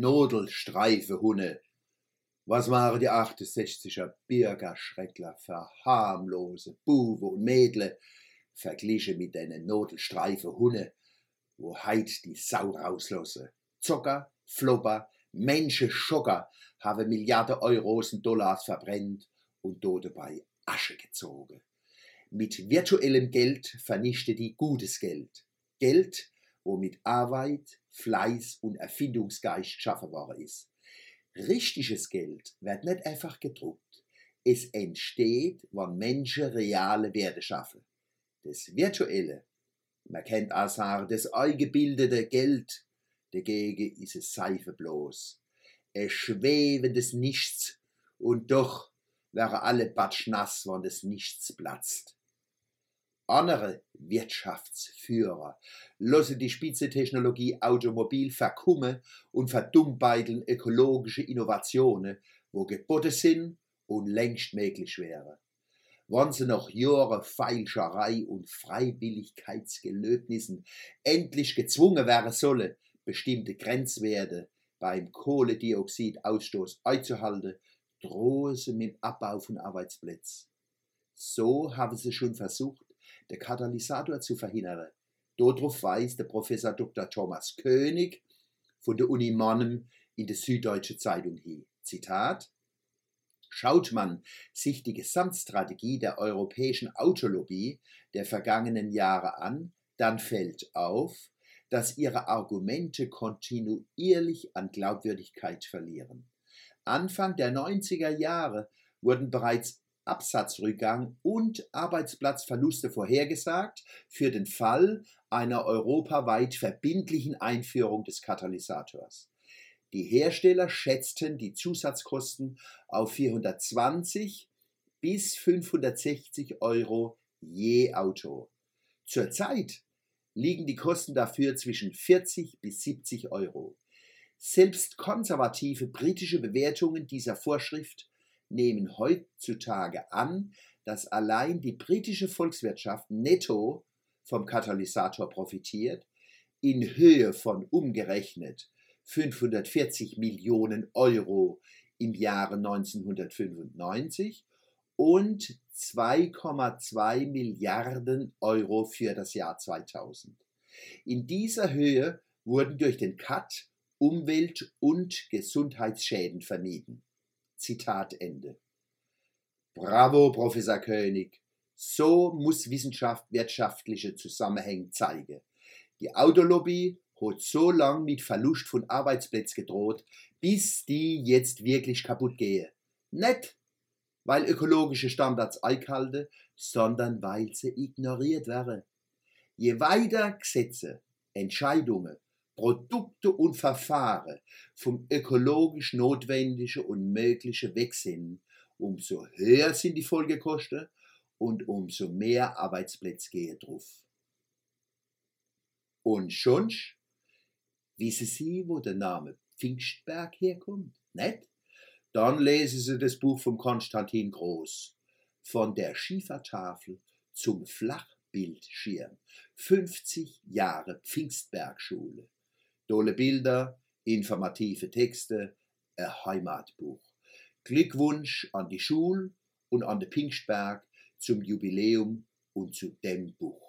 Nodelstreifehunde. Was machen die 68er Bürgerschreckler verharmlose Buwe und Mädle verglichen mit den Nodelstreifehunde, wo heit die Sau rauslasse. Zocker, Flopper, Menschen Schocker haben Milliarden Euros und Dollars verbrennt und dort dabei Asche gezogen. Mit virtuellem Geld vernichtet die gutes Geld. Geld, wo mit Arbeit, Fleiß und Erfindungsgeist geschaffen worden ist. Richtiges Geld wird nicht einfach gedruckt. Es entsteht, wenn Menschen reale Werte schaffen. Das virtuelle, man kennt sagen, das eingebildete Geld, dagegen ist es Seife bloß. Es schwebendes Nichts und doch wäre alle batschnass, wenn das Nichts platzt. Andere Wirtschaftsführer lassen die Spitzentechnologie Automobil verkummen und verdummbeiteln ökologische Innovationen, wo geboten sind und längst möglich wäre. Wenn sie nach Jahre Feilscherei und Freiwilligkeitsgelöbnissen endlich gezwungen wären sollen, bestimmte Grenzwerte beim Kohlendioxidausstoß einzuhalten, drohen sie mit dem Abbau von Arbeitsplätzen. So haben sie schon versucht, den Katalysator zu verhindern. Darauf weist der Professor Dr. Thomas König von der Uni Mannem in der Süddeutsche Zeitung hin. Zitat Schaut man sich die Gesamtstrategie der europäischen Autolobby der vergangenen Jahre an, dann fällt auf, dass ihre Argumente kontinuierlich an Glaubwürdigkeit verlieren. Anfang der 90er Jahre wurden bereits Absatzrückgang und Arbeitsplatzverluste vorhergesagt für den Fall einer europaweit verbindlichen Einführung des Katalysators. Die Hersteller schätzten die Zusatzkosten auf 420 bis 560 Euro je Auto. Zurzeit liegen die Kosten dafür zwischen 40 bis 70 Euro. Selbst konservative britische Bewertungen dieser Vorschrift nehmen heutzutage an, dass allein die britische Volkswirtschaft netto vom Katalysator profitiert, in Höhe von umgerechnet 540 Millionen Euro im Jahre 1995 und 2,2 Milliarden Euro für das Jahr 2000. In dieser Höhe wurden durch den Cut Umwelt- und Gesundheitsschäden vermieden. Zitat Ende. Bravo, Professor König. So muss Wissenschaft wirtschaftliche Zusammenhänge zeigen. Die Autolobby hat so lange mit Verlust von Arbeitsplätzen gedroht, bis die jetzt wirklich kaputt gehen. Nicht, weil ökologische Standards eingehalten, sondern weil sie ignoriert werden. Je weiter Gesetze, Entscheidungen Produkte und Verfahren vom ökologisch Notwendigen und Möglichen weg sind, umso höher sind die Folgekosten und umso mehr Arbeitsplätze gehen drauf. Und schon wissen Sie, wo der Name Pfingstberg herkommt, nicht? Dann lesen Sie das Buch von Konstantin Groß. Von der Schiefertafel zum Flachbildschirm. 50 Jahre Pfingstbergschule. Tolle Bilder, informative Texte, ein Heimatbuch. Glückwunsch an die Schule und an den Pingstberg zum Jubiläum und zu dem Buch.